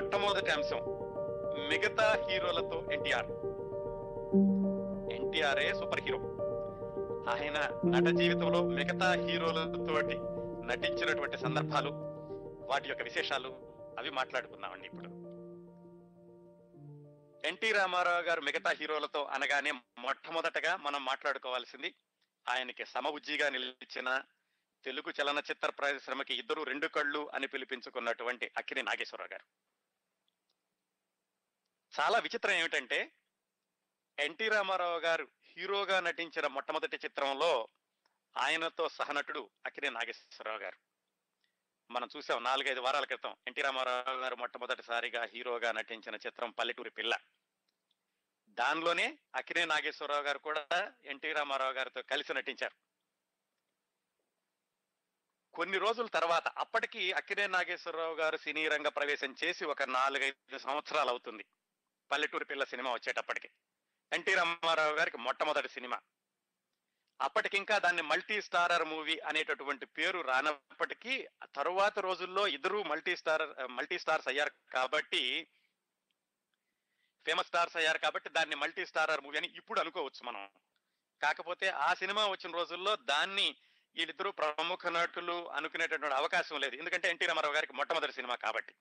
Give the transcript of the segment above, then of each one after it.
మొట్టమొదటి అంశం మిగతా హీరోలతో ఎన్టీఆర్. ఎన్టీఆర్ఏ super hero. ఆయన నట జీవితంలో మిగతా హీరోలతోటి నటించినటువంటి సందర్భాలు వాటి యొక్క విశేషాలు అవి మాట్లాడుకుందామండి ఇప్పుడు. ఎన్టీ రామారావు గారు మిగతా హీరోలతో అనగానే మొట్టమొదటగా మనం మాట్లాడుకోవాల్సింది ఆయనకి సమబుజ్జిగా నిలిచిన తెలుగు చలనచిత్ర పరిశ్రమకి ఇద్దరు రెండు కళ్ళు అని పిలిపించుకున్నటువంటి అక్కిరి నాగేశ్వరరావు గారు. చాలా విచిత్రం ఏమిటంటే ఎన్టీ రామారావు గారు హీరోగా నటించిన మొట్టమొదటి చిత్రంలో ఆయనతో సహనటుడు అక్కినే నాగేశ్వరరావు గారు. మనం చూసాం నాలుగైదు వారాల క్రితం ఎన్టీ రామారావు గారు మొట్టమొదటిసారిగా హీరోగా నటించిన చిత్రం పల్లెటూరి పిల్ల. దానిలోనే అక్కినే నాగేశ్వరరావు గారు కూడా ఎన్టీ రామారావు గారితో కలిసి నటించారు. కొన్ని రోజుల తర్వాత అప్పటికి అక్కినే నాగేశ్వరరావు గారు సినీ రంగ ప్రవేశం చేసి ఒక నాలుగైదు సంవత్సరాలు అవుతుంది. పల్లెటూరు పిల్ల సినిమా వచ్చేటప్పటికి. ఎన్టీ రామారావు గారికి మొట్టమొదటి సినిమా. అప్పటికింకా దాన్ని మల్టీ స్టారర్ మూవీ అనేటటువంటి పేరు రానప్పటికీ తరువాత రోజుల్లో ఇద్దరు మల్టీ స్టార్ మల్టీ స్టార్స్ అయ్యారు కాబట్టి ఫేమస్ స్టార్స్ అయ్యారు కాబట్టి దాన్ని మల్టీ స్టారర్ మూవీ అని ఇప్పుడు అనుకోవచ్చు మనం. కాకపోతే ఆ సినిమా వచ్చిన రోజుల్లో దాన్ని వీళ్ళిద్దరూ ప్రముఖ నటులు అనుకునేటటువంటి అవకాశం లేదు. ఎందుకంటే ఎన్టీ రామారావు గారికి మొట్టమొదటి సినిమా కాబట్టి.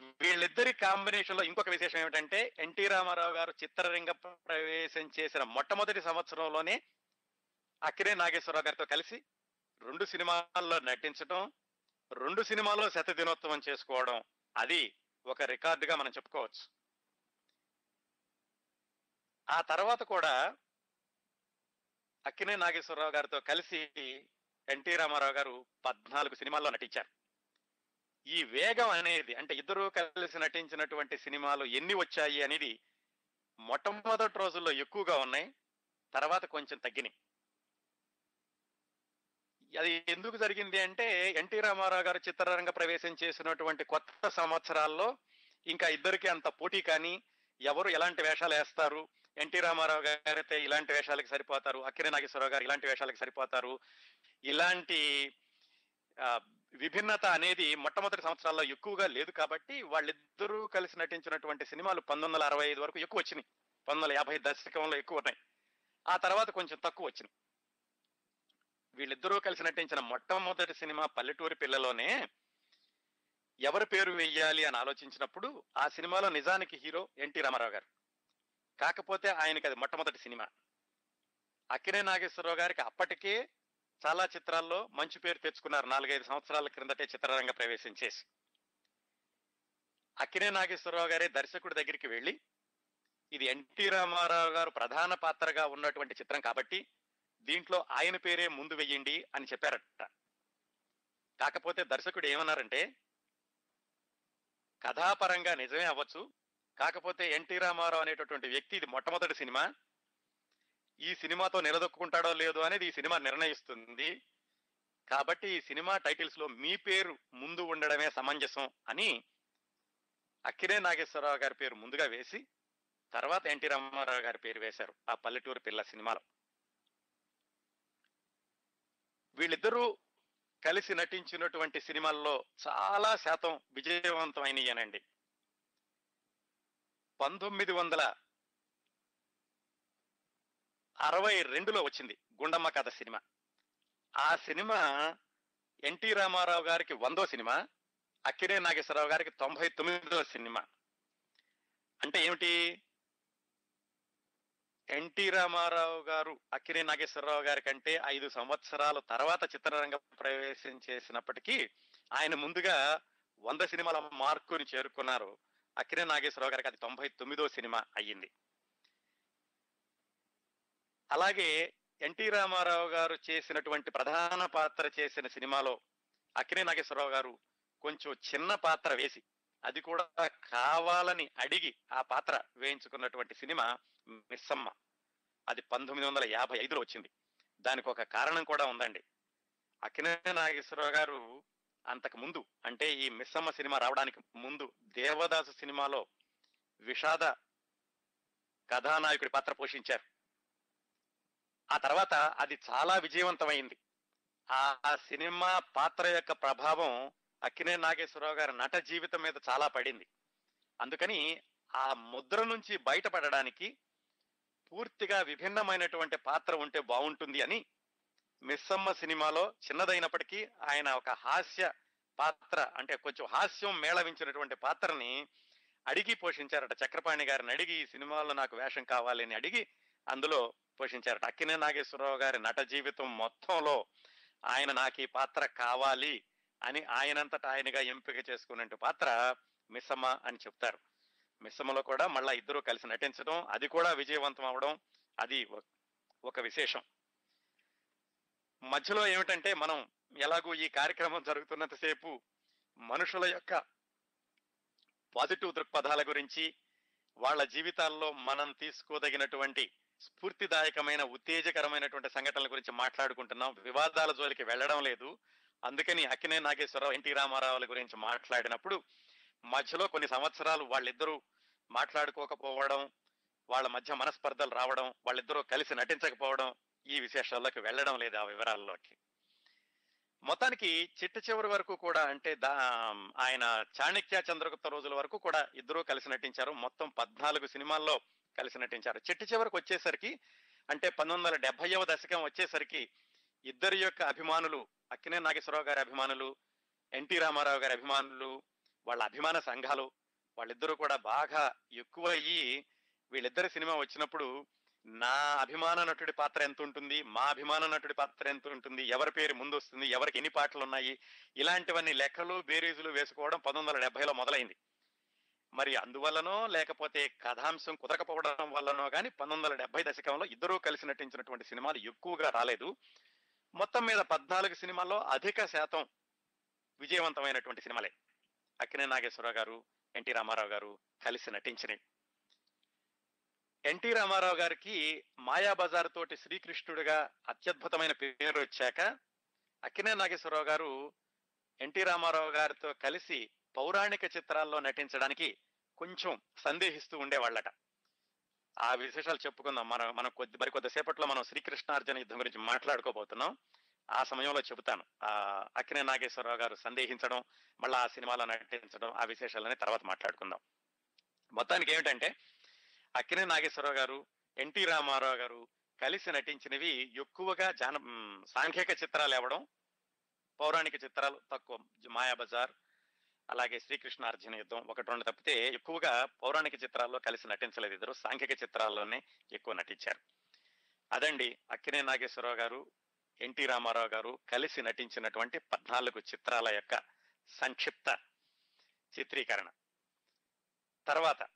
వీళ్ళిద్దరి కాంబినేషన్లో ఇంకొక విశేషం ఏమిటంటే ఎన్టీ రామారావు గారు చిత్రరంగ ప్రవేశం చేసిన మొట్టమొదటి సంవత్సరంలోనే అక్కినే నాగేశ్వరరావు గారితో కలిసి రెండు సినిమాల్లో నటించడం రెండు సినిమాల్లో శత దినోత్సవం చేసుకోవడం అది ఒక రికార్డుగా మనం చెప్పుకోవచ్చు. ఆ తర్వాత కూడా అక్కినే నాగేశ్వరరావు గారితో కలిసి ఎన్టీ రామారావు గారు పద్నాలుగు సినిమాల్లో నటించారు. ఈ వేగం అనేది అంటే ఇద్దరు కలిసి నటించినటువంటి సినిమాలు ఎన్ని వచ్చాయి అనేది మొట్టమొదటి రోజుల్లో ఎక్కువగా ఉన్నాయి. తర్వాత కొంచెం తగ్గినాయి. అది ఎందుకు జరిగింది అంటే ఎన్టీ రామారావు గారు చిత్రరంగ ప్రవేశం చేసినటువంటి కొత్త సంవత్సరాల్లో ఇంకా ఇద్దరికి అంత పోటీ కానీ ఎవరు ఎలాంటి వేషాలు వేస్తారు? ఎన్టీ రామారావు గారైతే ఇలాంటి వేషాలకు సరిపోతారు? అక్కిరే నాగేశ్వరరావు గారు ఇలాంటి వేషాలకు సరిపోతారు? ఇలాంటి విభిన్నత అనేది మొట్టమొదటి సంవత్సరాల్లో ఎక్కువగా లేదు కాబట్టి వాళ్ళిద్దరూ కలిసి నటించినటువంటి సినిమాలు పంతొమ్మిది వందల అరవై ఐదు వరకు ఎక్కువ వచ్చినాయి. పంతొమ్మిది వందల యాభై దశకంలో ఎక్కువ ఉన్నాయి. ఆ తర్వాత కొంచెం తక్కువ వచ్చినాయి. వీళ్ళిద్దరూ కలిసి నటించిన మొట్టమొదటి సినిమా పల్లెటూరి పిల్లలోనే ఎవరి పేరు వెయ్యాలి అని ఆలోచించినప్పుడు ఆ సినిమాలో నిజానికి హీరో ఎన్టీ రామారావు గారు. కాకపోతే ఆయనకి అది మొట్టమొదటి సినిమా. అక్కినే నాగేశ్వరరావు గారికి అప్పటికే చాలా చిత్రాల్లో మంచి పేరు తెచ్చుకున్నారు. నాలుగైదు సంవత్సరాల క్రిందటే చిత్రరంగ ప్రవేశం చేసి. అక్కినే నాగేశ్వరరావు గారే దర్శకుడి దగ్గరికి వెళ్ళి ఇది ఎన్టీ రామారావు గారు ప్రధాన పాత్రగా ఉన్నటువంటి చిత్రం కాబట్టి దీంట్లో ఆయన పేరే ముందు వెయ్యండి అని చెప్పారట. కాకపోతే దర్శకుడు ఏమన్నారంటే కథాపరంగా నిజమే అవ్వచ్చు. కాకపోతే ఎన్టీ రామారావు అనేటటువంటి వ్యక్తి ఇది మొట్టమొదటి సినిమా. ఈ సినిమాతో నిలదొక్కుంటాడో లేదో అనేది ఈ సినిమా నిర్ణయిస్తుంది. కాబట్టి ఈ సినిమా టైటిల్స్లో మీ పేరు ముందు ఉండడమే సమంజసం అని అక్కినే నాగేశ్వరరావు గారి పేరు ముందుగా వేసి తర్వాత ఎన్టీ రామారావు గారి పేరు వేశారు ఆ పల్లెటూరు పిల్ల సినిమాలో. వీళ్ళిద్దరూ కలిసి నటించినటువంటి సినిమాల్లో చాలా శాతం విజయవంతమైనయనండి. పంతొమ్మిది వందల అరవై రెండులో వచ్చింది గుండమ్మ కథ సినిమా. ఆ సినిమా ఎన్టీ రామారావు గారికి వందో సినిమా అక్కినే నాగేశ్వరరావు గారికి తొంభై తొమ్మిదో సినిమా. అంటే ఏమిటి? ఎన్టీ రామారావు గారు అక్కినే నాగేశ్వరరావు గారి కంటే ఐదు సంవత్సరాల తర్వాత చిత్రరంగ ప్రవేశం చేసినప్పటికీ ఆయన ముందుగా వంద సినిమాల మార్కుని చేరుకున్నారు అక్కినే నాగేశ్వరరావు గారికి. అది తొంభై తొమ్మిదో సినిమా అయ్యింది. అలాగే ఎన్టీ రామారావు గారు చేసినటువంటి ప్రధాన పాత్ర చేసిన సినిమాలో అక్కినే నాగేశ్వరరావు గారు కొంచెం చిన్న పాత్ర వేసి అది కూడా కావాలని అడిగి ఆ పాత్ర వేయించుకున్నటువంటి సినిమా మిస్సమ్మ. అది పంతొమ్మిది వందల యాభై ఐదులో వచ్చింది. దానికి ఒక కారణం కూడా ఉందండి. అక్కినే నాగేశ్వరరావు గారు అంతకు ముందు అంటే ఈ మిస్సమ్మ సినిమా రావడానికి ముందు దేవదాసు సినిమాలో విషాద కథానాయకుడి పాత్ర పోషించారు. ఆ తర్వాత అది చాలా విజయవంతమైంది. ఆ సినిమా పాత్ర యొక్క ప్రభావం అక్కినే నాగేశ్వరరావు గారి నట జీవితం మీద చాలా పడింది. అందుకని ఆ ముద్ర నుంచి బయటపడడానికి పూర్తిగా విభిన్నమైనటువంటి పాత్ర ఉంటే బాగుంటుంది అని మిస్సమ్మ సినిమాలో చిన్నదైనప్పటికీ ఆయన ఒక హాస్య పాత్ర అంటే కొంచెం హాస్యం మేళవించినటువంటి పాత్రని అడిగి పోషించారట. చక్రపాణి గారిని అడిగి ఈ సినిమాలో నాకు వేషం కావాలి అని అడిగి అందులో పోషించారట. అక్కినే నాగేశ్వరరావు గారి నట జీవితం మొత్తంలో ఆయన నాకు ఈ పాత్ర కావాలి అని ఆయనంతటా ఆయనగా ఎంపిక చేసుకున్నట్టు పాత్ర మిస్సమ్మ అని చెప్తారు. మిస్సమ్మలో కూడా మళ్ళా ఇద్దరు కలిసి నటించడం అది కూడా విజయవంతం అవడం అది ఒక- ఒక విశేషం. మధ్యలో ఏమిటంటే మనం ఎలాగూ ఈ కార్యక్రమం జరుగుతున్నంతసేపు మనుషుల యొక్క పాజిటివ్ దృక్పథాల గురించి వాళ్ళ జీవితాల్లో మనం తీసుకోదగినటువంటి స్ఫూర్తిదాయకమైన ఉత్తేజకరమైనటువంటి సంఘటనల గురించి మాట్లాడుకుంటున్నాం. వివాదాల జోలికి వెళ్ళడం లేదు. అందుకని అక్కినే నాగేశ్వరరావు ఎన్టీ రామారావుల గురించి మాట్లాడినప్పుడు మధ్యలో కొన్ని సంవత్సరాలు వాళ్ళిద్దరూ మాట్లాడుకోకపోవడం వాళ్ళ మధ్య మనస్పర్ధలు రావడం వాళ్ళిద్దరూ కలిసి నటించకపోవడం ఈ విశేషాల్లోకి వెళ్ళడం లేదు ఆ వివరాల్లోకి. మొత్తానికి చిట్ట చివరి వరకు కూడా అంటే దా ఆయన చాణక్య చంద్రగుప్త రోజుల వరకు కూడా ఇద్దరూ కలిసి నటించారు. మొత్తం పద్నాలుగు సినిమాల్లో కలిసి నటించారు చిట్టు చివరికి వచ్చేసరికి అంటే పంతొమ్మిది వందల డెబ్బైవ దశకం వచ్చేసరికి ఇద్దరి యొక్క అభిమానులు అక్కినే నాగేశ్వరరావు గారి అభిమానులు ఎన్టీ రామారావు గారి అభిమానులు వాళ్ళ అభిమాన సంఘాలు వాళ్ళిద్దరూ కూడా బాగా ఎక్కువ అయ్యి వీళ్ళిద్దరి సినిమా వచ్చినప్పుడు నా అభిమాన నటుడి పాత్ర ఎంత ఉంటుంది మా అభిమాన నటుడి పాత్ర ఎంత ఉంటుంది ఎవరి పేరు ముందు వస్తుంది ఎవరికి ఎన్ని పాటలు ఉన్నాయి ఇలాంటివన్నీ లెక్కలు బేరీజులు వేసుకోవడం పంతొమ్మిది వందల డెబ్బైలో మొదలైంది. మరి అందువల్లనో లేకపోతే కథాంశం కుదరకపోవడం వల్లనో కానీ పంతొమ్మిది వందల డెబ్బై దశకంలో ఇద్దరూ కలిసి నటించినటువంటి సినిమాలు ఎక్కువగా రాలేదు. మొత్తం మీద పద్నాలుగు సినిమాల్లో అధిక శాతం విజయవంతమైనటువంటి సినిమాలే. అక్కినే నాగేశ్వరరావు గారు ఎన్టీ రామారావు గారు కలిసి నటించినవి ఎన్టీ రామారావు గారికి మాయాబజార్ తోటి శ్రీకృష్ణుడిగా అత్యద్భుతమైన పేరు వచ్చాక అక్కినే నాగేశ్వరరావు గారు ఎన్టీ రామారావు గారితో కలిసి పౌరాణిక చిత్రాల్లో నటించడానికి కొంచెం సందేహిస్తూ ఉండేవాళ్ళట. ఆ విశేషాలు చెప్పుకుందాం. మనం మనం కొద్ది మరి కొద్దిసేపట్లో మనం శ్రీకృష్ణార్జున యుద్ధం గురించి మాట్లాడుకోబోతున్నాం. ఆ సమయంలో చెబుతాను. ఆ అక్కినే నాగేశ్వరరావు గారు సందేహించడం మళ్ళీ ఆ సినిమాలో నటించడం ఆ విశేషాలని తర్వాత మాట్లాడుకుందాం. మొత్తానికి ఏమిటంటే అక్కినే నాగేశ్వరరావు గారు ఎన్టీ రామారావు గారు కలిసి నటించినవి ఎక్కువగా జాన సాంఘిక చిత్రాలు ఇవ్వడం పౌరాణిక చిత్రాలు తక్కువ మాయాబజార్ అలాగే శ్రీకృష్ణ అర్జున యుద్ధం ఒకటి రెండు తప్పితే ఎక్కువగా పౌరాణిక చిత్రాల్లో కలిసి నటించలేదు ఇద్దరు. సాంఘిక చిత్రాల్లోనే ఎక్కువ నటించారు. అదండి అక్కినే నాగేశ్వరరావు గారు ఎన్టీ రామారావు గారు కలిసి నటించినటువంటి పద్నాలుగు చిత్రాల యొక్క సంక్షిప్త చిత్రీకరణ. తర్వాత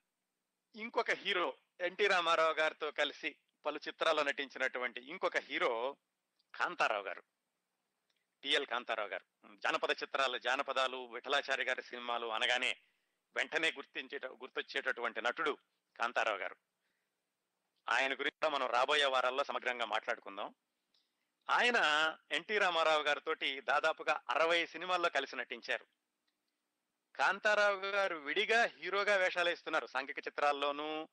ఇంకొక హీరో ఎన్టీ రామారావు గారితో కలిసి పలు చిత్రాల్లో నటించినటువంటి ఇంకొక హీరో కాంతారావు గారు. టిఎల్ కాంతారావు గారు. జానపద చిత్రాలు జానపదాలు విఠలాచారి గారి సినిమాలు అనగానే వెంటనే గుర్తించేట గుర్తొచ్చేటటువంటి నటుడు కాంతారావు గారు. ఆయన గురించి మనం రాబోయే వారాల్లో సమగ్రంగా మాట్లాడుకుందాం. ఆయన ఎన్టీ రామారావు గారితో దాదాపుగా అరవై సినిమాల్లో కలిసి నటించారు. కాంతారావు గారు విడిగా హీరోగా వేషాలు ఇస్తున్నారు సాంఘిక చిత్రాల్లోనూ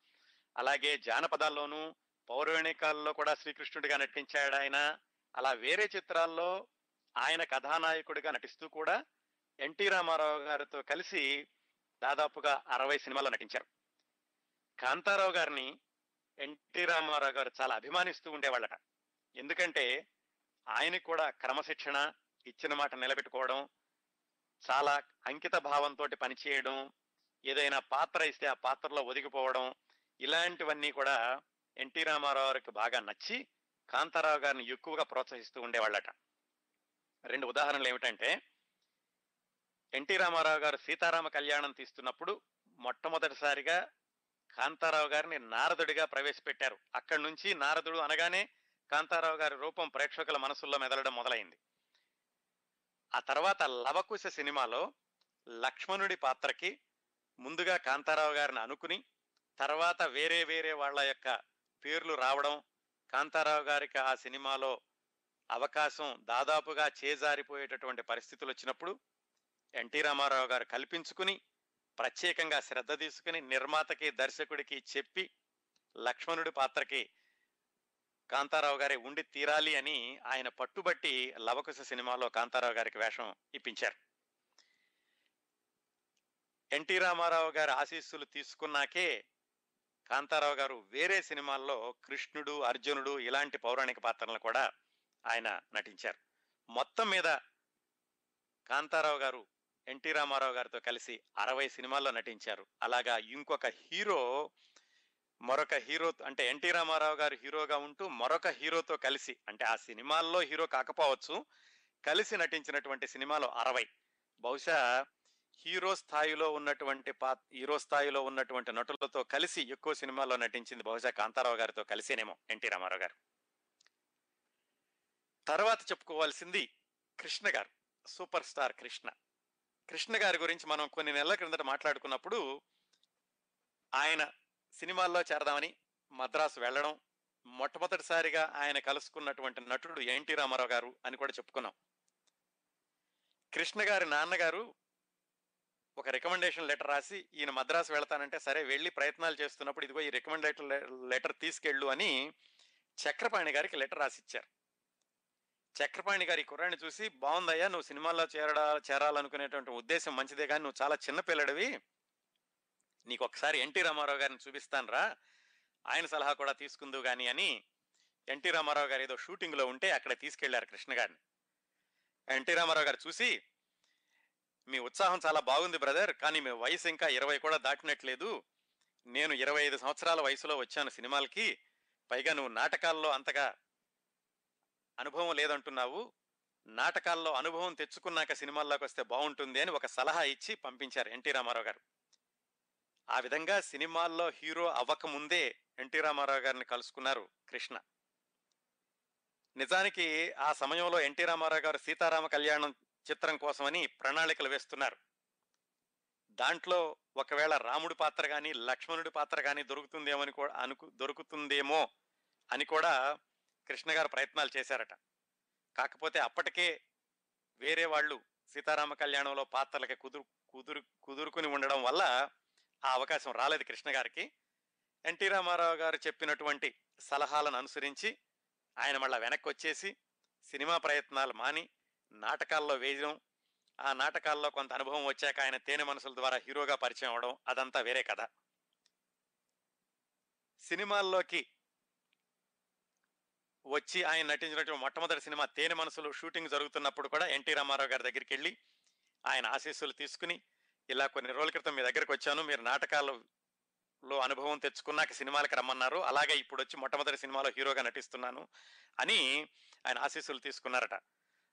అలాగే జానపదాల్లోనూ పౌరాణికాల్లో కూడా శ్రీకృష్ణుడిగా నటించాడు ఆయన అలా వేరే చిత్రాల్లో ఆయన కథానాయకుడిగా నటిస్తూ కూడా ఎన్టీ రామారావు గారితో కలిసి దాదాపుగా అరవై సినిమాల్లో నటించారు. కాంతారావు గారిని ఎన్టీ రామారావు గారు చాలా అభిమానిస్తూ ఉండేవాళ్ళట. ఎందుకంటే ఆయనకు కూడా క్రమశిక్షణ ఇచ్చిన మాట నిలబెట్టుకోవడం చాలా అంకిత భావంతో పనిచేయడం ఏదైనా పాత్ర ఇస్తే ఆ పాత్రలో ఒదిగిపోవడం ఇలాంటివన్నీ కూడా ఎన్టీ రామారావు గారికి బాగా నచ్చి కాంతారావు గారిని ఎక్కువగా ప్రోత్సహిస్తూ ఉండేవాళ్ళట. రెండు ఉదాహరణలు ఏమిటంటే ఎన్టీ రామారావు గారు సీతారామ కళ్యాణం తీస్తున్నప్పుడు మొట్టమొదటిసారిగా కాంతారావు గారిని నారదుడిగా ప్రవేశపెట్టారు. అక్కడి నుంచి నారదుడు అనగానే కాంతారావు గారి రూపం ప్రేక్షకుల మనసుల్లో మెదలడం మొదలైంది. ఆ తర్వాత లవకుశ సినిమాలో లక్ష్మణుడి పాత్రకి ముందుగా కాంతారావు గారిని అనుకుని తర్వాత వేరే వేరే వాళ్ళ యొక్క పేర్లు రావడం కాంతారావు గారికి ఆ సినిమాలో అవకాశం దాదాపుగా చేజారిపోయేటటువంటి పరిస్థితులు వచ్చినప్పుడు ఎన్టీ రామారావు గారు కల్పించుకుని ప్రత్యేకంగా శ్రద్ధ తీసుకుని నిర్మాతకి దర్శకుడికి చెప్పి లక్ష్మణుడి పాత్రకి కాంతారావు గారే ఉండి తీరాలి అని ఆయన పట్టుబట్టి లవకుశ సినిమాలో కాంతారావు గారికి వేషం ఇప్పించారు. ఎన్టీ రామారావు గారి ఆశీస్సులు తీసుకున్నాకే కాంతారావు గారు వేరే సినిమాల్లో కృష్ణుడు అర్జునుడు ఇలాంటి పౌరాణిక పాత్రలను కూడా ఆయన నటించారు. మొత్తం మీద కాంతారావు గారు ఎన్టీ రామారావు గారితో కలిసి అరవై సినిమాల్లో నటించారు. అలాగా ఇంకొక హీరో మరొక హీరో అంటే ఎన్టీ రామారావు గారు హీరోగా ఉంటూ మరొక హీరోతో కలిసి అంటే ఆ సినిమాల్లో హీరో కాకపోవచ్చు కలిసి నటించినటువంటి సినిమాలు అరవై. బహుశా హీరో స్థాయిలో ఉన్నటువంటి పా హీరో స్థాయిలో ఉన్నటువంటి నటులతో కలిసి ఎక్కువ సినిమాల్లో నటించింది బహుశా కాంతారావు గారితో కలిసేనేమో ఎన్టీ రామారావు గారు. తర్వాత చెప్పుకోవాల్సింది కృష్ణ గారు సూపర్ స్టార్ కృష్ణ. కృష్ణ గారి గురించి మనం కొన్ని నెలల క్రిందట మాట్లాడుకున్నప్పుడు ఆయన సినిమాల్లో చేరదామని మద్రాసు వెళ్ళడం మొట్టమొదటిసారిగా ఆయన కలుసుకున్నటువంటి నటుడు ఎన్టీ రామారావు గారు అని కూడా చెప్పుకున్నాం. కృష్ణ గారి నాన్నగారు ఒక రికమెండేషన్ లెటర్ రాసి ఈయన మద్రాసు వెళతానంటే సరే వెళ్ళి ప్రయత్నాలు చేస్తున్నప్పుడు ఇదిగో ఈ రికమెండేషన్ లెటర్ తీసుకెళ్ళు అని చక్రపాణి గారికి లెటర్ రాసిచ్చారు. చక్రపాణి గారి కుర్రాన్ని చూసి బాగుందయ్యా నువ్వు సినిమాల్లో చేరడా చేరాలనుకునేటువంటి ఉద్దేశం మంచిదే కానీ నువ్వు చాలా చిన్న పిల్లడివి. నీకు ఒకసారి ఎన్టీ రామారావు గారిని చూపిస్తాను రా ఆయన సలహా కూడా తీసుకుందు కానీ అని ఎన్టీ రామారావు గారు ఏదో షూటింగ్లో ఉంటే అక్కడ తీసుకెళ్ళారు కృష్ణ గారిని. ఎన్టీ రామారావు గారు చూసి మీ ఉత్సాహం చాలా బాగుంది బ్రదర్ కానీ మీ వయసు ఇంకా ఇరవై కూడా దాటినట్లేదు. నేను ఇరవై ఐదు సంవత్సరాల వయసులో వచ్చాను సినిమాలకి. పైగా నువ్వు నాటకాల్లో అంతగా అనుభవం లేదంటున్నావు. నాటకాల్లో అనుభవం తెచ్చుకున్నాక సినిమాల్లోకి వస్తే బాగుంటుంది అని ఒక సలహా ఇచ్చి పంపించారు ఎన్టీ రామారావు గారు. ఆ విధంగా సినిమాల్లో హీరో అవ్వక ముందే ఎన్టీ రామారావు గారిని కలుసుకున్నారు కృష్ణ. నిజానికి ఆ సమయంలో ఎన్టీ రామారావు గారు సీతారామ కళ్యాణం చిత్రం కోసమని ప్రణాళికలు వేస్తున్నారు. దాంట్లో ఒకవేళ రాముడి పాత్ర కానీ లక్ష్మణుడి పాత్ర కానీ దొరుకుతుందేమని కూడా అనుకు దొరుకుతుందేమో అని కూడా కృష్ణ గారు ప్రయత్నాలు చేశారట. కాకపోతే అప్పటికే వేరే వాళ్ళు సీతారామ కళ్యాణంలో పాత్రలకి కుదురు కుదురు కుదురుకుని ఉండడం వల్ల ఆ అవకాశం రాలేదు కృష్ణ గారికి. ఎన్టీ రామారావు గారు చెప్పినటువంటి సలహాలను అనుసరించి ఆయన మళ్ళీ వెనక్కి వచ్చేసి సినిమా ప్రయత్నాలు మాని నాటకాల్లో వేయడం ఆ నాటకాల్లో కొంత అనుభవం వచ్చాక ఆయన తేనె మనసుల ద్వారా హీరోగా పరిచయం అవడం అదంతా వేరే కథ. సినిమాల్లోకి వచ్చి ఆయన నటించినటువంటి మొట్టమొదటి సినిమా తేనె మనసులో షూటింగ్ జరుగుతున్నప్పుడు కూడా ఎన్టీ రామారావు గారి దగ్గరికి వెళ్ళి ఆయన ఆశీస్సులు తీసుకుని ఇలా కొన్ని రోజుల క్రితం మీ దగ్గరకు వచ్చాను మీరు నాటకాలలో అనుభవం తెచ్చుకున్నాక సినిమాలకు రమ్మన్నారు అలాగే ఇప్పుడు వచ్చి మొట్టమొదటి సినిమాలో హీరోగా నటిస్తున్నాను అని ఆయన ఆశీస్సులు తీసుకున్నారట.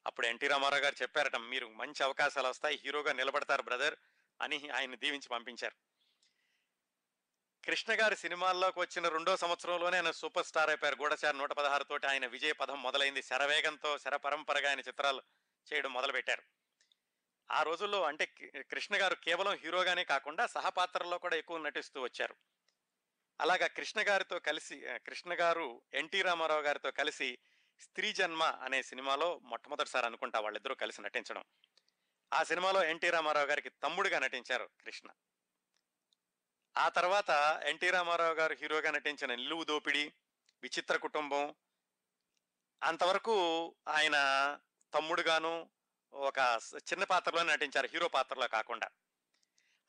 అప్పుడు ఎన్టీ రామారావు గారు చెప్పారట మీరు మంచి అవకాశాలు వస్తాయి హీరోగా నిలబడతారు బ్రదర్ అని ఆయన దీవించి పంపించారు. కృష్ణ గారి సినిమాల్లోకి వచ్చిన రెండో సంవత్సరంలోనే ఆయన సూపర్ స్టార్ అయిపోయారు. గూఢచారి నూట పదహారు తోటి ఆయన విజయ పదం మొదలైంది. శరవేగంతో శరపరంపరగా ఆయన చిత్రాలు చేయడం మొదలుపెట్టారు. ఆ రోజుల్లో అంటే కృష్ణ గారు కేవలం హీరోగానే కాకుండా సహపాత్రల్లో కూడా ఎక్కువ నటిస్తూ వచ్చారు. అలాగా కృష్ణ గారితో కలిసి కృష్ణ గారు ఎన్టీ రామారావు గారితో కలిసి స్త్రీ జన్మ అనే సినిమాలో మొట్టమొదటిసారి అనుకుంటా వాళ్ళిద్దరూ కలిసి నటించడం. ఆ సినిమాలో ఎన్టీ రామారావు గారికి తమ్ముడుగా నటించారు కృష్ణ. ఆ తర్వాత ఎన్టీ రామారావు గారు హీరోగా నటించిన నిలువు దోపిడి విచిత్ర కుటుంబం అంతవరకు ఆయన తమ్ముడుగాను ఒక చిన్న పాత్రలో నటించారు హీరో పాత్రలో కాకుండా.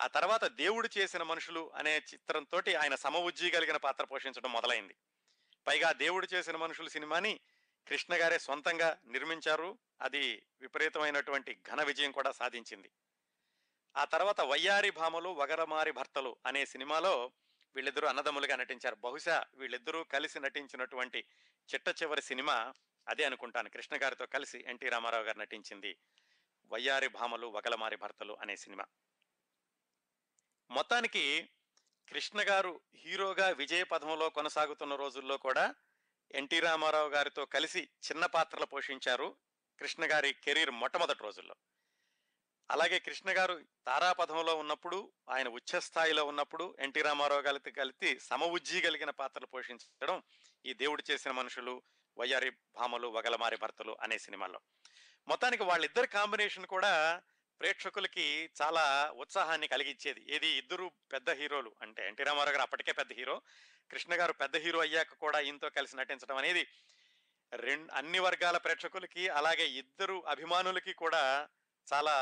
ఆ తర్వాత దేవుడు చేసిన మనుషులు అనే చిత్రంతో ఆయన సమవుజ్జీ కలిగిన పాత్ర పోషించడం మొదలైంది. పైగా దేవుడు చేసిన మనుషులు సినిమాని కృష్ణ గారే సొంతంగా నిర్మించారు. అది విపరీతమైనటువంటి ఘన విజయం కూడా సాధించింది. ఆ తర్వాత వయ్యారి భామలు వగరమారి భర్తలు అనే సినిమాలో వీళ్ళిద్దరూ అన్నదమ్ములుగా నటించారు. బహుశా వీళ్ళిద్దరూ కలిసి నటించినటువంటి చిట్ట చివరి సినిమా అదే అనుకుంటాను. కృష్ణ గారితో కలిసి ఎన్టీ రామారావు గారు నటించింది వయ్యారి భామలు వగలమారి భర్తలు అనే సినిమా. మొత్తానికి కృష్ణ గారు హీరోగా విజయ పథంలో కొనసాగుతున్న రోజుల్లో కూడా ఎన్టీ రామారావు గారితో కలిసి చిన్న పాత్రలు పోషించారు కృష్ణ గారి కెరీర్ మొట్టమొదటి రోజుల్లో. అలాగే కృష్ణ గారు తారాపథంలో ఉన్నప్పుడు ఆయన ఉచ్చ స్థాయిలో ఉన్నప్పుడు ఎన్టీ రామారావు గారితో కలిసి సమ ఉజ్జీ కలిగిన పాత్రలు పోషించడం ఈ దేవుడు చేసిన మనుషులు వయ్యారి భామలు వగలమారి భర్తలు అనే సినిమాలో మొత్తానికి వాళ్ళిద్దరి కాంబినేషన్ కూడా ప్రేక్షకులకి చాలా ఉత్సాహాన్ని కలిగించేది ఏది? ఇద్దరు పెద్ద హీరోలు. అంటే ఎన్టీ రామారావు గారు అప్పటికే పెద్ద హీరో కృష్ణ గారు పెద్ద హీరో అయ్యాక కూడా ఈయనతో కలిసి నటించడం అనేది రెండు అన్ని వర్గాల ప్రేక్షకులకి అలాగే ఇద్దరు అభిమానులకి కూడా చాలా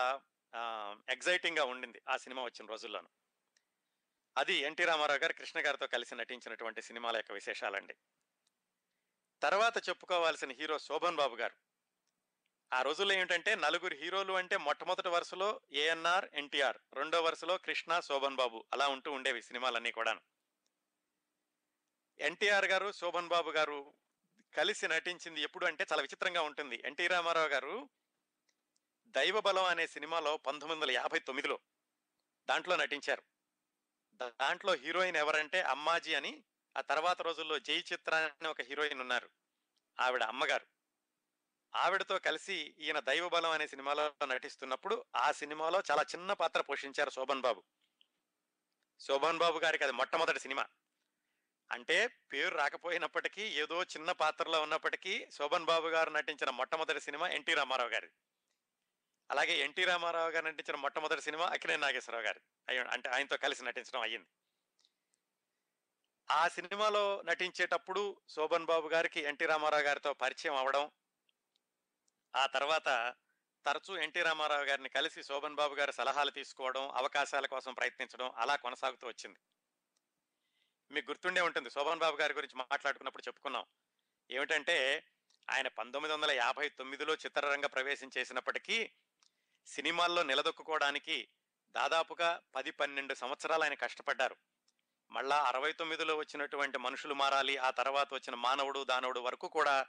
ఎగ్జైటింగ్గా ఉండింది ఆ సినిమా వచ్చిన రోజుల్లోనూ. అది ఎన్టీ రామారావు గారు కృష్ణ గారితో కలిసి నటించినటువంటి సినిమాల యొక్క విశేషాలండి. తర్వాత చెప్పుకోవాల్సిన హీరో శోభన్ బాబు గారు. ఆ రోజుల్లో ఏమిటంటే నలుగురు హీరోలు అంటే మొట్టమొదటి వరుసలో ఏఎన్ఆర్ ఎన్టీఆర్ రెండో వరుసలో కృష్ణ శోభన్ బాబు అలా ఉంటూ ఉండేవి సినిమాలన్నీ కూడాను. ఎన్టీఆర్ గారు శోభన్ బాబు గారు కలిసి నటించింది ఎప్పుడు అంటే చాలా విచిత్రంగా ఉంటుంది. ఎన్టీ రామారావు గారు దైవబలం అనే సినిమాలో పంతొమ్మిది వందల యాభై తొమ్మిదిలో దాంట్లో నటించారు. దాంట్లో హీరోయిన్ ఎవరంటే అమ్మాజీ అని ఆ తర్వాత రోజుల్లో జై చిత్ర అని ఒక హీరోయిన్ ఉన్నారు ఆవిడ అమ్మగారు. ఆవిడతో కలిసి ఈయన దైవబలం అనే సినిమాలో నటిస్తున్నప్పుడు ఆ సినిమాలో చాలా చిన్న పాత్ర పోషించారు శోభన్ బాబు. శోభన్ బాబు గారికి అది మొట్టమొదటి సినిమా. అంటే పేరు రాకపోయినప్పటికీ ఏదో చిన్న పాత్రలో ఉన్నప్పటికీ శోభన్ బాబు గారు నటించిన మొట్టమొదటి సినిమా ఎన్టీ రామారావు గారి అలాగే ఎన్టీ రామారావు గారు నటించిన మొట్టమొదటి సినిమా అక్కినే నాగేశ్వరరావు గారి. అయ్యి అంటే ఆయనతో కలిసి నటించడం అయ్యింది. ఆ సినిమాలో నటించేటప్పుడు శోభన్ బాబు గారికి ఎన్టీ రామారావు గారితో పరిచయం అవడం ఆ తర్వాత తరచూ ఎన్టీ రామారావు గారిని కలిసి శోభన్ బాబు గారి సలహాలు తీసుకోవడం అవకాశాల కోసం ప్రయత్నించడం అలా కొనసాగుతూ వచ్చింది. మీకు గుర్తుండే ఉంటుంది శోభన్ బాబు గారి గురించి మాట్లాడుకున్నప్పుడు చెప్పుకున్నాం. ఏమిటంటే ఆయన పంతొమ్మిది వందల యాభై తొమ్మిదిలో చిత్రరంగ ప్రవేశం చేసినప్పటికీ సినిమాల్లో నిలదొక్కుకోవడానికి దాదాపుగా పది పన్నెండు సంవత్సరాలు ఆయన కష్టపడ్డారు. మళ్ళా అరవై తొమ్మిదిలో వచ్చినటువంటి మనుషులు మారాలి ఆ తర్వాత వచ్చిన మానవుడు దానవుడు వరకు కూడా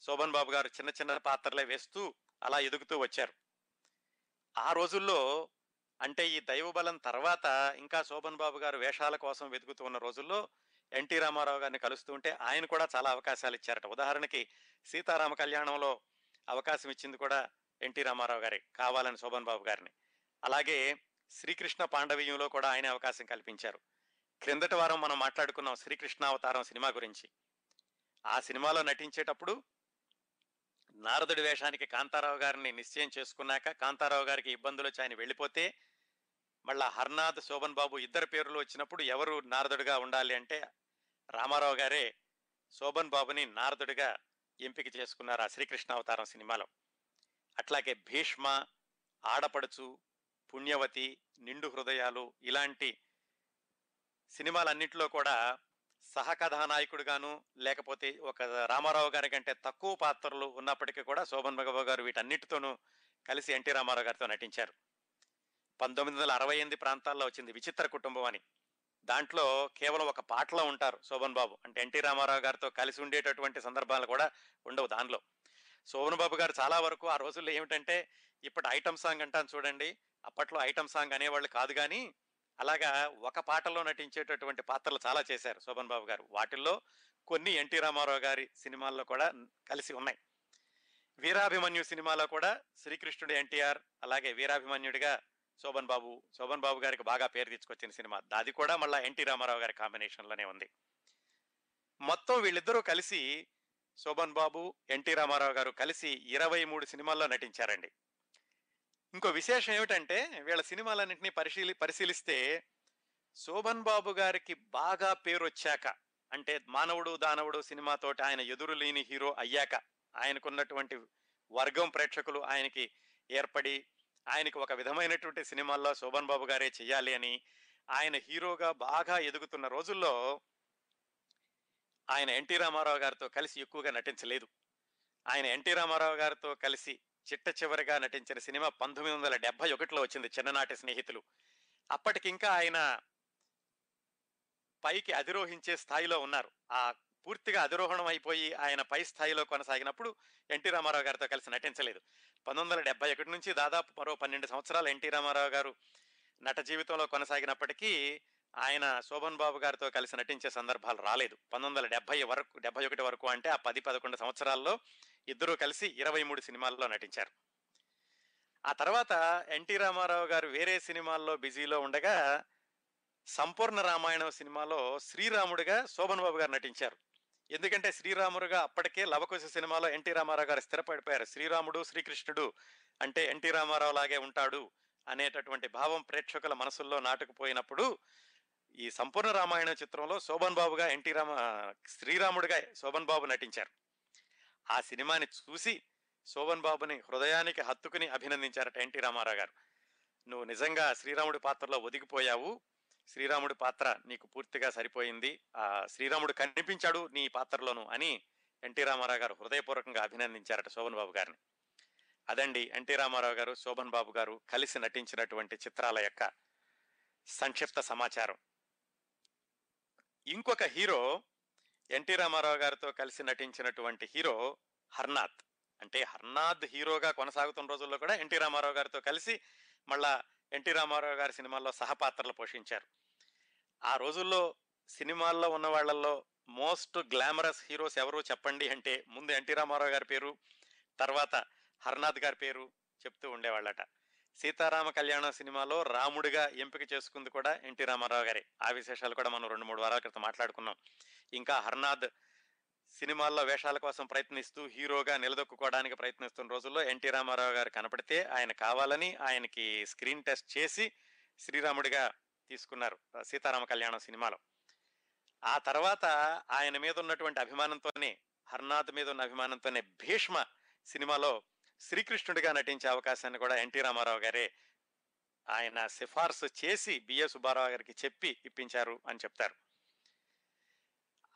శోభన్ బాబు గారు చిన్న చిన్న పాత్రలే వేస్తూ అలా ఎదుగుతూ వచ్చారు. ఆ రోజుల్లో అంటే ఈ దైవబలం తర్వాత ఇంకా శోభన్ బాబు గారు వేషాల కోసం వెతుకుతూ ఉన్న రోజుల్లో ఎన్టీ రామారావు గారిని కలుస్తూ ఉంటే ఆయన కూడా చాలా అవకాశాలు ఇచ్చారట. ఉదాహరణకి సీతారామ కళ్యాణంలో అవకాశం ఇచ్చింది కూడా ఎన్టీ రామారావు గారి కావాలని శోభన్ బాబు గారిని. అలాగే శ్రీకృష్ణ పాండవీయంలో కూడా ఆయన అవకాశం కల్పించారు. క్రిందటి వారం మనం మాట్లాడుకున్నాం శ్రీకృష్ణ అవతారం సినిమా గురించి. ఆ సినిమాలో నటించేటప్పుడు నారదుడి వేషానికి కాంతారావు గారిని నిశ్చయం చేసుకున్నాక కాంతారావు గారికి ఇబ్బందులు వచ్చి ఆయన వెళ్ళిపోతే మళ్ళా హర్నాథ్ శోభన్ బాబు ఇద్దరు పేర్లు వచ్చినప్పుడు ఎవరు నారదుడిగా ఉండాలి అంటే రామారావు గారే శోభన్ బాబుని నారదుడిగా ఎంపిక చేసుకున్నారు ఆ శ్రీకృష్ణ అవతారం సినిమాలో. అట్లాగే భీష్మ ఆడపడుచు పుణ్యవతి నిండు హృదయాలు ఇలాంటి సినిమాలన్నింటిలో కూడా సహకథానాయకుడుగాను లేకపోతే ఒక రామారావు గారి కంటే తక్కువ పాత్రలు ఉన్నప్పటికీ కూడా శోభన్ బాబు గారు వీటన్నిటితోనూ కలిసి ఎన్టీ రామారావు గారితో నటించారు. పంతొమ్మిది వందల అరవై ఎనిమిది ప్రాంతాల్లో వచ్చింది విచిత్ర కుటుంబం అని. దాంట్లో కేవలం ఒక పాటలో ఉంటారు శోభన్ బాబు. అంటే ఎన్టీ రామారావు గారితో కలిసి ఉండేటటువంటి సందర్భాలు కూడా ఉండవు దానిలో. శోభన్ బాబు గారు చాలా వరకు ఆ రోజుల్లో ఏమిటంటే ఇప్పటి ఐటమ్ సాంగ్ అంటాను చూడండి అప్పట్లో ఐటమ్ సాంగ్ అనేవాళ్ళు కాదు కానీ అలాగా ఒక పాటలో నటించేటటువంటి పాత్రలు చాలా చేశారు శోభన్ బాబు గారు. వాటిల్లో కొన్ని ఎన్టీ రామారావు గారి సినిమాల్లో కూడా కలిసి ఉన్నాయి. వీరాభిమన్యు సినిమాలో కూడా శ్రీకృష్ణుడు ఎన్టీఆర్ అలాగే వీరాభిమన్యుడిగా శోభన్ బాబు శోభన్ బాబు గారికి బాగా పేరు తీసుకొచ్చిన సినిమా. అది కూడా మళ్ళీ ఎన్టీ రామారావు గారి కాంబినేషన్లోనే ఉంది. మొత్తం వీళ్ళిద్దరూ కలిసి శోభన్ బాబు ఎన్టీ రామారావు గారు కలిసి ఇరవై మూడు సినిమాల్లో నటించారండి. ఇంకో విశేషం ఏమిటంటే వీళ్ళ సినిమాలన్నింటినీ పరిశీలి పరిశీలిస్తే శోభన్ బాబు గారికి బాగా పేరు వచ్చాక అంటే మానవుడు దానవుడు సినిమాతోటి ఆయన ఎదురు లేని హీరో అయ్యాక ఆయనకున్నటువంటి వర్గం ప్రేక్షకులు ఆయనకి ఏర్పడి ఆయనకి ఒక విధమైనటువంటి సినిమాల్లో శోభన్ బాబు గారే చెయ్యాలి అని ఆయన హీరోగా బాగా ఎదుగుతున్న రోజుల్లో ఆయన ఎన్టీ రామారావు గారితో కలిసి ఎక్కువగా నటించలేదు. ఆయన ఎన్టీ రామారావు గారితో కలిసి చిట్ట చివరిగా నటించిన సినిమా పంతొమ్మిది వందల డెబ్బై ఒకటిలో వచ్చింది చిన్ననాటి స్నేహితులు. అప్పటికింకా ఆయన పైకి అధిరోహించే స్థాయిలో ఉన్నారు. ఆ పూర్తిగా అధిరోహణం అయిపోయి ఆయన పై స్థాయిలో కొనసాగినప్పుడు ఎన్టీ రామారావు గారితో కలిసి నటించలేదు. పంతొమ్మిది వందల డెబ్బై ఒకటి నుంచి దాదాపు మరో పన్నెండు సంవత్సరాలు ఎన్టీ రామారావు గారు నట జీవితంలో కొనసాగినప్పటికీ ఆయన శోభన్ బాబు గారితో కలిసి నటించే సందర్భాలు రాలేదు. పంతొమ్మిది వందల డెబ్బై వరకు డెబ్బై ఒకటి వరకు అంటే ఆ పది పదకొండు సంవత్సరాల్లో ఇద్దరూ కలిసి ఇరవై మూడు సినిమాల్లో నటించారు. ఆ తర్వాత ఎన్టీ రామారావు గారు వేరే సినిమాల్లో బిజీలో ఉండగా సంపూర్ణ రామాయణం సినిమాలో శ్రీరాముడిగా శోభన్ బాబు గారు నటించారు. ఎందుకంటే శ్రీరాముడుగా అప్పటికే లవకుశ సినిమాలో ఎన్టీ రామారావు గారు స్థిరపడిపోయారు. శ్రీరాముడు శ్రీకృష్ణుడు అంటే ఎన్టీ రామారావు లాగే ఉంటాడు అనేటటువంటి భావం ప్రేక్షకుల మనసుల్లో నాటుకుపోయినప్పుడు ఈ సంపూర్ణ రామాయణ చిత్రంలో శోభన్ బాబుగా ఎన్టీ రామ శ్రీరాముడిగా శోభన్ బాబు నటించారు. ఆ సినిమాని చూసి శోభన్ బాబుని హృదయానికి హత్తుకుని అభినందించారట ఎన్టీ రామారావు గారు. నువ్వు నిజంగా శ్రీరాముడి పాత్రలో ఒదిగిపోయావు. శ్రీరాముడి పాత్ర నీకు పూర్తిగా సరిపోయింది. ఆ శ్రీరాముడు కనిపించాడు నీ పాత్రలోను అని ఎన్టీ రామారావు గారు హృదయపూర్వకంగా అభినందించారట శోభన్ బాబు గారిని. అదండి ఎన్టీ రామారావు గారు శోభన్ బాబు గారు కలిసి నటించినటువంటి చిత్రాల యొక్క సంక్షిప్త సమాచారం. ఇంకొక హీరో ఎన్టీ రామారావు గారితో కలిసి నటించినటువంటి హీరో హర్నాథ్. అంటే హర్నాథ్ హీరోగా కొనసాగుతున్న రోజుల్లో కూడా ఎన్టీ రామారావు గారితో కలిసి మళ్ళా ఎన్టీ రామారావు గారి సినిమాల్లో సహపాత్రలు పోషించారు. ఆ రోజుల్లో సినిమాల్లో ఉన్న వాళ్ళల్లో మోస్ట్ గ్లామరస్ హీరోస్ ఎవరు చెప్పండి అంటే ముందు ఎన్టీ రామారావు గారి పేరు తర్వాత హర్నాథ్ గారి పేరు చెప్తూ ఉండేవాళ్ళట. సీతారామ కళ్యాణం సినిమాలో రాముడిగా ఎంపిక చేసుకుంది కూడా ఎన్టీ రామారావు గారి. ఆ విశేషాలు కూడా మనం రెండు మూడు వారాల క్రితం మాట్లాడుకున్నాం. ఇంకా హర్నాథ్ సినిమాల్లో వేషాల కోసం ప్రయత్నిస్తూ హీరోగా నిలదొక్కుకోవడానికి ప్రయత్నిస్తున్న రోజుల్లో ఎన్టీ రామారావు గారు కనపడితే ఆయన కావాలని ఆయనకి స్క్రీన్ టెస్ట్ చేసి శ్రీరాముడిగా తీసుకున్నారు సీతారామ కళ్యాణం సినిమాలో. ఆ తర్వాత ఆయన మీద ఉన్నటువంటి అభిమానంతోనే హర్నాథ్ మీద ఉన్న అభిమానంతోనే భీష్మ సినిమాలో శ్రీకృష్ణుడిగా నటించే అవకాశాన్ని కూడా ఎన్టీ రామారావు గారే ఆయన సిఫార్సు చేసి బిఏ సుబ్బారావు గారికి చెప్పి ఇప్పించారు అని చెప్తారు.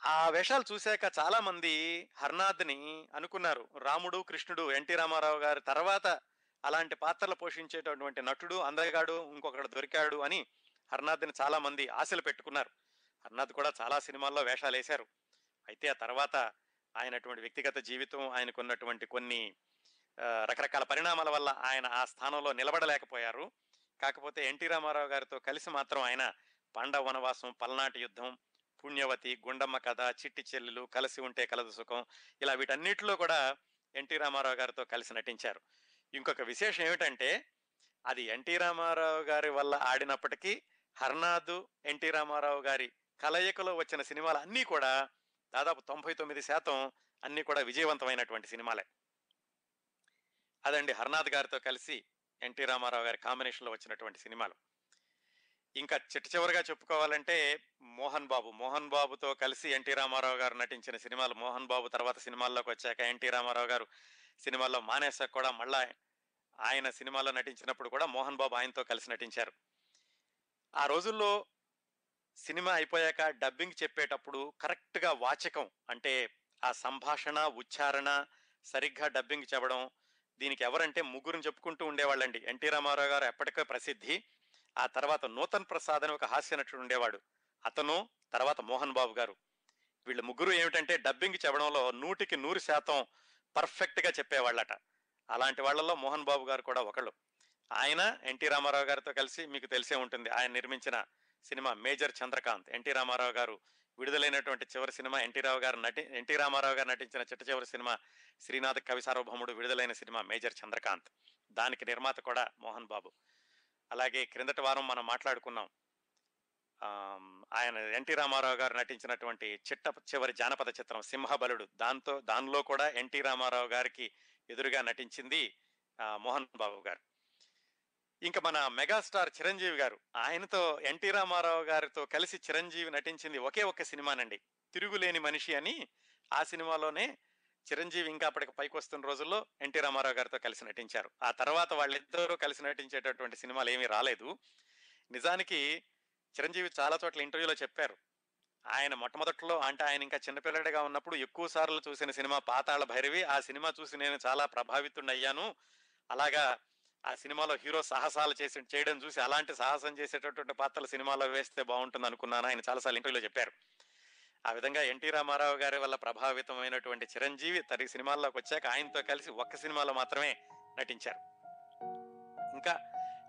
ఆ వేషాలు చూశాక చాలామంది హర్నాథ్ని అనుకున్నారు. రాముడు కృష్ణుడు ఎన్టీ రామారావు గారి తర్వాత అలాంటి పాత్రలు పోషించేటటువంటి నటుడు అందగాడు ఇంకొకడు దొరికాడు అని హర్నాథ్ని చాలా మంది ఆశలు పెట్టుకున్నారు. హర్నాథ్ కూడా చాలా సినిమాల్లో వేషాలు వేశారు అయితే ఆ తర్వాత ఆయనటువంటి వ్యక్తిగత జీవితం ఆయనకున్నటువంటి కొన్ని రకరకాల పరిణామాల వల్ల ఆయన ఆ స్థానంలో నిలబడలేకపోయారు. కాకపోతే ఎన్టీ రామారావు గారితో కలిసి మాత్రం ఆయన పాండవ వనవాసం పల్నాటి యుద్ధం పుణ్యవతి గుండమ్మ కథ చిట్టి చెల్లెలు కలిసి ఉంటే కలదు సుఖం ఇలా వీటన్నిటిలో కూడా ఎన్టీ రామారావు గారితో కలిసి నటించారు. ఇంకొక విశేషం ఏమిటంటే అది ఎన్టీ రామారావు గారి వల్ల ఆడినప్పటికీ హర్నాథ్ ఎన్టీ రామారావు గారి కలయికలో వచ్చిన సినిమాలు అన్నీ కూడా దాదాపు తొంభై తొమ్మిది శాతం అన్నీ కూడా విజయవంతమైనటువంటి సినిమాలే. అదండి హర్నాథ్ గారితో కలిసి ఎన్టీ రామారావు గారి కాంబినేషన్లో వచ్చినటువంటి సినిమాలు. ఇంకా చిట్ట చివరిగా చెప్పుకోవాలంటే మోహన్ బాబు. మోహన్ బాబుతో కలిసి ఎన్టీ రామారావు గారు నటించిన సినిమాలు మోహన్ బాబు తర్వాత సినిమాల్లోకి వచ్చాక ఎన్టీ రామారావు గారు సినిమాల్లో మానేసాక కూడా మళ్ళా ఆయన సినిమాలో నటించినప్పుడు కూడా మోహన్ బాబు ఆయనతో కలిసి నటించారు. ఆ రోజుల్లో సినిమా అయిపోయాక డబ్బింగ్ చెప్పేటప్పుడు కరెక్ట్గా వాచకం అంటే ఆ సంభాషణ ఉచ్చారణ సరిగ్గా డబ్బింగ్ చెప్పడం దీనికి ఎవరంటే ముగ్గురిని చెప్పుకుంటూ ఉండేవాళ్ళండి. ఎన్టీ రామారావు గారు ఎప్పటికో ప్రసిద్ధి. ఆ తర్వాత నూతన్ ప్రసాద్ అని ఒక హాస్య నటుడు ఉండేవాడు. అతను తర్వాత మోహన్ బాబు గారు. వీళ్ళ ముగ్గురు ఏమిటంటే డబ్బింగ్ చెప్పడంలో నూటికి నూరు శాతం పర్ఫెక్ట్గా చెప్పేవాళ్ళట. అలాంటి వాళ్ళలో మోహన్ బాబు గారు కూడా ఒకళ్ళు. ఆయన ఎన్టీ రామారావు గారితో కలిసి మీకు తెలిసే ఉంటుంది. ఆయన నిర్మించిన సినిమా మేజర్ చంద్రకాంత్. ఎన్టీ రామారావు గారు విడుదలైనటువంటి చివరి సినిమా ఎన్టీ రావు గారు నటి ఎన్టీ రామారావు గారు నటించిన చిట్ట చివరి సినిమా శ్రీనాథ్ కవి సార్వభౌముడు విడుదలైన సినిమా మేజర్ చంద్రకాంత్. దానికి నిర్మాత కూడా మోహన్ బాబు. అలాగే క్రిందటి వారం మనం మాట్లాడుకున్నాం. ఆయన ఎన్టీ రామారావు గారు నటించినటువంటి చిట్ట చివరి జానపద చిత్రం సింహబలుడు. దాంతో దానిలో కూడా ఎన్టీ రామారావు గారికి ఎదురుగా నటించింది మోహన్ బాబు గారు. ఇంకా మన మెగాస్టార్ చిరంజీవి గారు ఆయనతో ఎన్టీ రామారావు గారితో కలిసి చిరంజీవి నటించింది ఒకే ఒక్క సినిమానండి. తిరుగులేని మనిషి అని ఆ సినిమాలోనే చిరంజీవి ఇంకా అప్పటికి పైకి వస్తున్న రోజుల్లో ఎన్టీ రామారావు గారితో కలిసి నటించారు. ఆ తర్వాత వాళ్ళిద్దరూ కలిసి నటించేటటువంటి సినిమాలు ఏమీ రాలేదు. నిజానికి చిరంజీవి చాలా చోట్ల ఇంటర్వ్యూలో చెప్పారు. ఆయన మొట్టమొదట్లో అంటే ఆయన ఇంకా చిన్నపిల్లడిగా ఉన్నప్పుడు ఎక్కువ సార్లు చూసిన సినిమా పాతాళ భైరవి. ఆ సినిమా చూసి నేను చాలా ప్రభావితుడయ్యాను అలాగా ఆ సినిమాలో హీరో సాహసాలు చేసి చేయడం చూసి అలాంటి సాహసం చేసేటటువంటి పాత్రలు సినిమాలో వేస్తే బాగుంటుంది అనుకున్నాను ఆయన చాలాసార్లు ఇంటర్వ్యూలో చెప్పారు. ఆ విధంగా ఎన్టీ రామారావు గారి వల్ల ప్రభావితమైనటువంటి చిరంజీవి తరి సినిమాల్లోకి వచ్చాక ఆయనతో కలిసి ఒక్క సినిమాలో మాత్రమే నటించారు. ఇంకా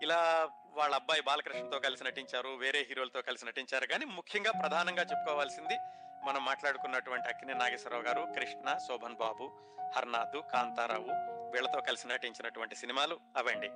ఇలా వాళ్ళ అబ్బాయి బాలకృష్ణతో కలిసి నటించారు వేరే హీరోలతో కలిసి నటించారు. కానీ ముఖ్యంగా ప్రధానంగా చెప్పుకోవాల్సింది మనం మాట్లాడుకున్నటువంటి అక్కినే నాగేశ్వరరావు గారు కృష్ణ శోభన్ బాబు హర్నాథ్ కాంతారావు వీళ్ళతో కలిసి నటించినటువంటి సినిమాలు అవండి.